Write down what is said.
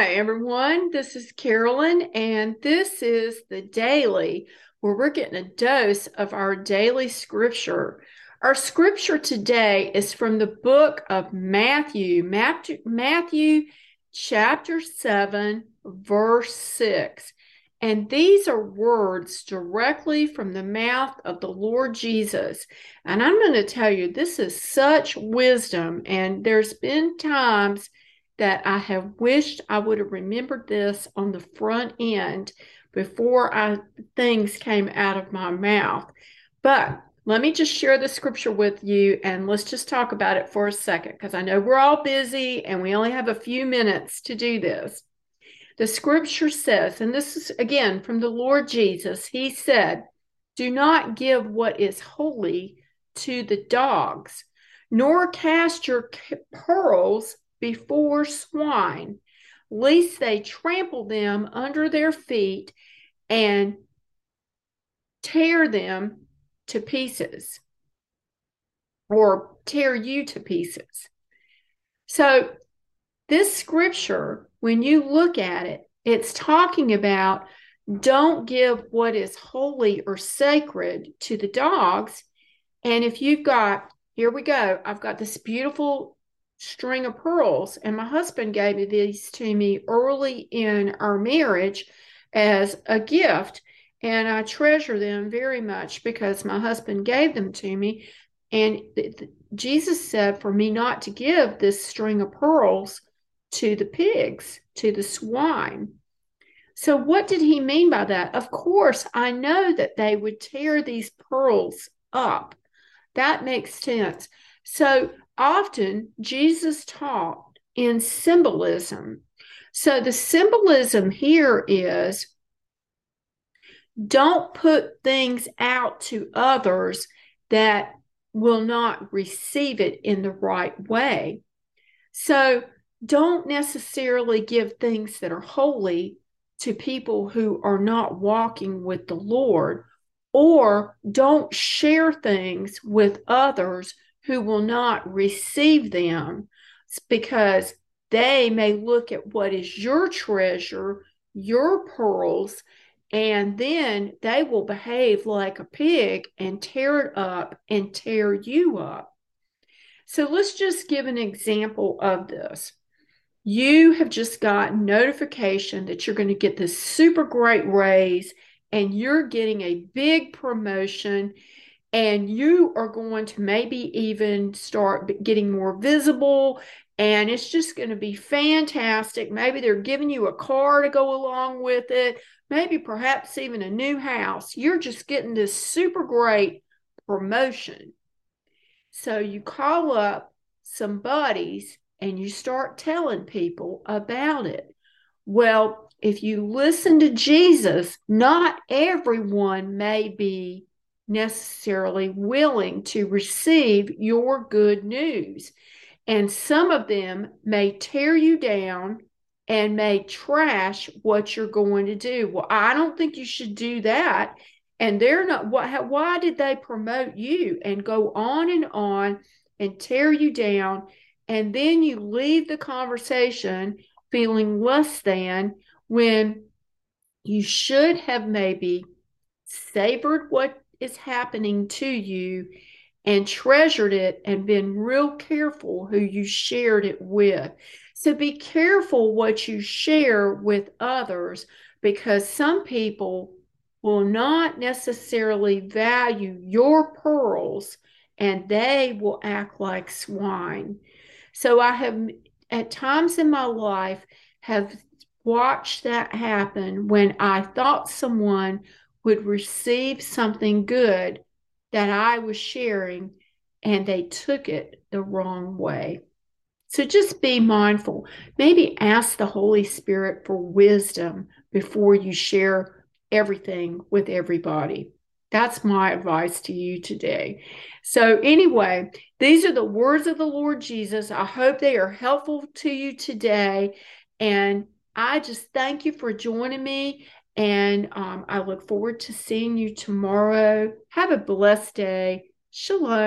Hi, everyone. This is Carolyn, and this is the daily where we're getting a dose of our daily scripture. Our scripture today is from the book of Matthew, Matthew, chapter 7, verse 6. And these are words directly from the mouth of the Lord Jesus. And I'm going to tell you, this is such wisdom. And there's been times that I have wished I would have remembered this on the front end before I things came out of my mouth. But let me just share the scripture with you and let's just talk about it for a second because I know we're all busy and we only have a few minutes to do this. The scripture says, and this is again from the Lord Jesus, he said, Do not give what is holy to the dogs, nor cast your pearls before swine, lest they trample them under their feet and tear them to pieces or tear you to pieces. So, this scripture when you look at it, it's talking about don't give what is holy or sacred to the dogs. And if you've got, here we go, I've got this beautiful string of pearls, and my husband gave these to me early in our marriage as a gift. And I treasure them very much because my husband gave them to me. And Jesus said for me not to give this string of pearls to the pigs, to the swine. So, what did he mean by that? Of course, I know that they would tear these pearls up. That makes sense. So, often Jesus taught in symbolism. So, the symbolism here is don't put things out to others that will not receive it in the right way. So, don't necessarily give things that are holy to people who are not walking with the Lord, or don't share things with others who will not receive them because they may look at what is your treasure, your pearls, and then they will behave like a pig and tear it up and tear you up. So let's just give an example of this you have just got notification that you're going to get this super great raise and you're getting a big promotion and you are going to maybe even start getting more visible and it's just going to be fantastic. Maybe they're giving you a car to go along with it, maybe perhaps even a new house. You're just getting this super great promotion. So you call up some buddies and you start telling people about it. Well, if you listen to Jesus, not everyone may be necessarily willing to receive your good news. And some of them may tear you down and may trash what you're going to do. Well, I don't think you should do that. And they're not, why, why did they promote you and go on and on and tear you down and then you leave the conversation feeling less than when you should have maybe savored what is happening to you and treasured it and been real careful who you shared it with. So be careful what you share with others because some people will not necessarily value your pearls and they will act like swine. So I have at times in my life have watched that happen when I thought someone would receive something good that I was sharing and they took it the wrong way. So just be mindful. Maybe ask the Holy Spirit for wisdom before you share everything with everybody. That's my advice to you today. So, anyway, these are the words of the Lord Jesus. I hope they are helpful to you today. And I just thank you for joining me. And um, I look forward to seeing you tomorrow. Have a blessed day. Shalom.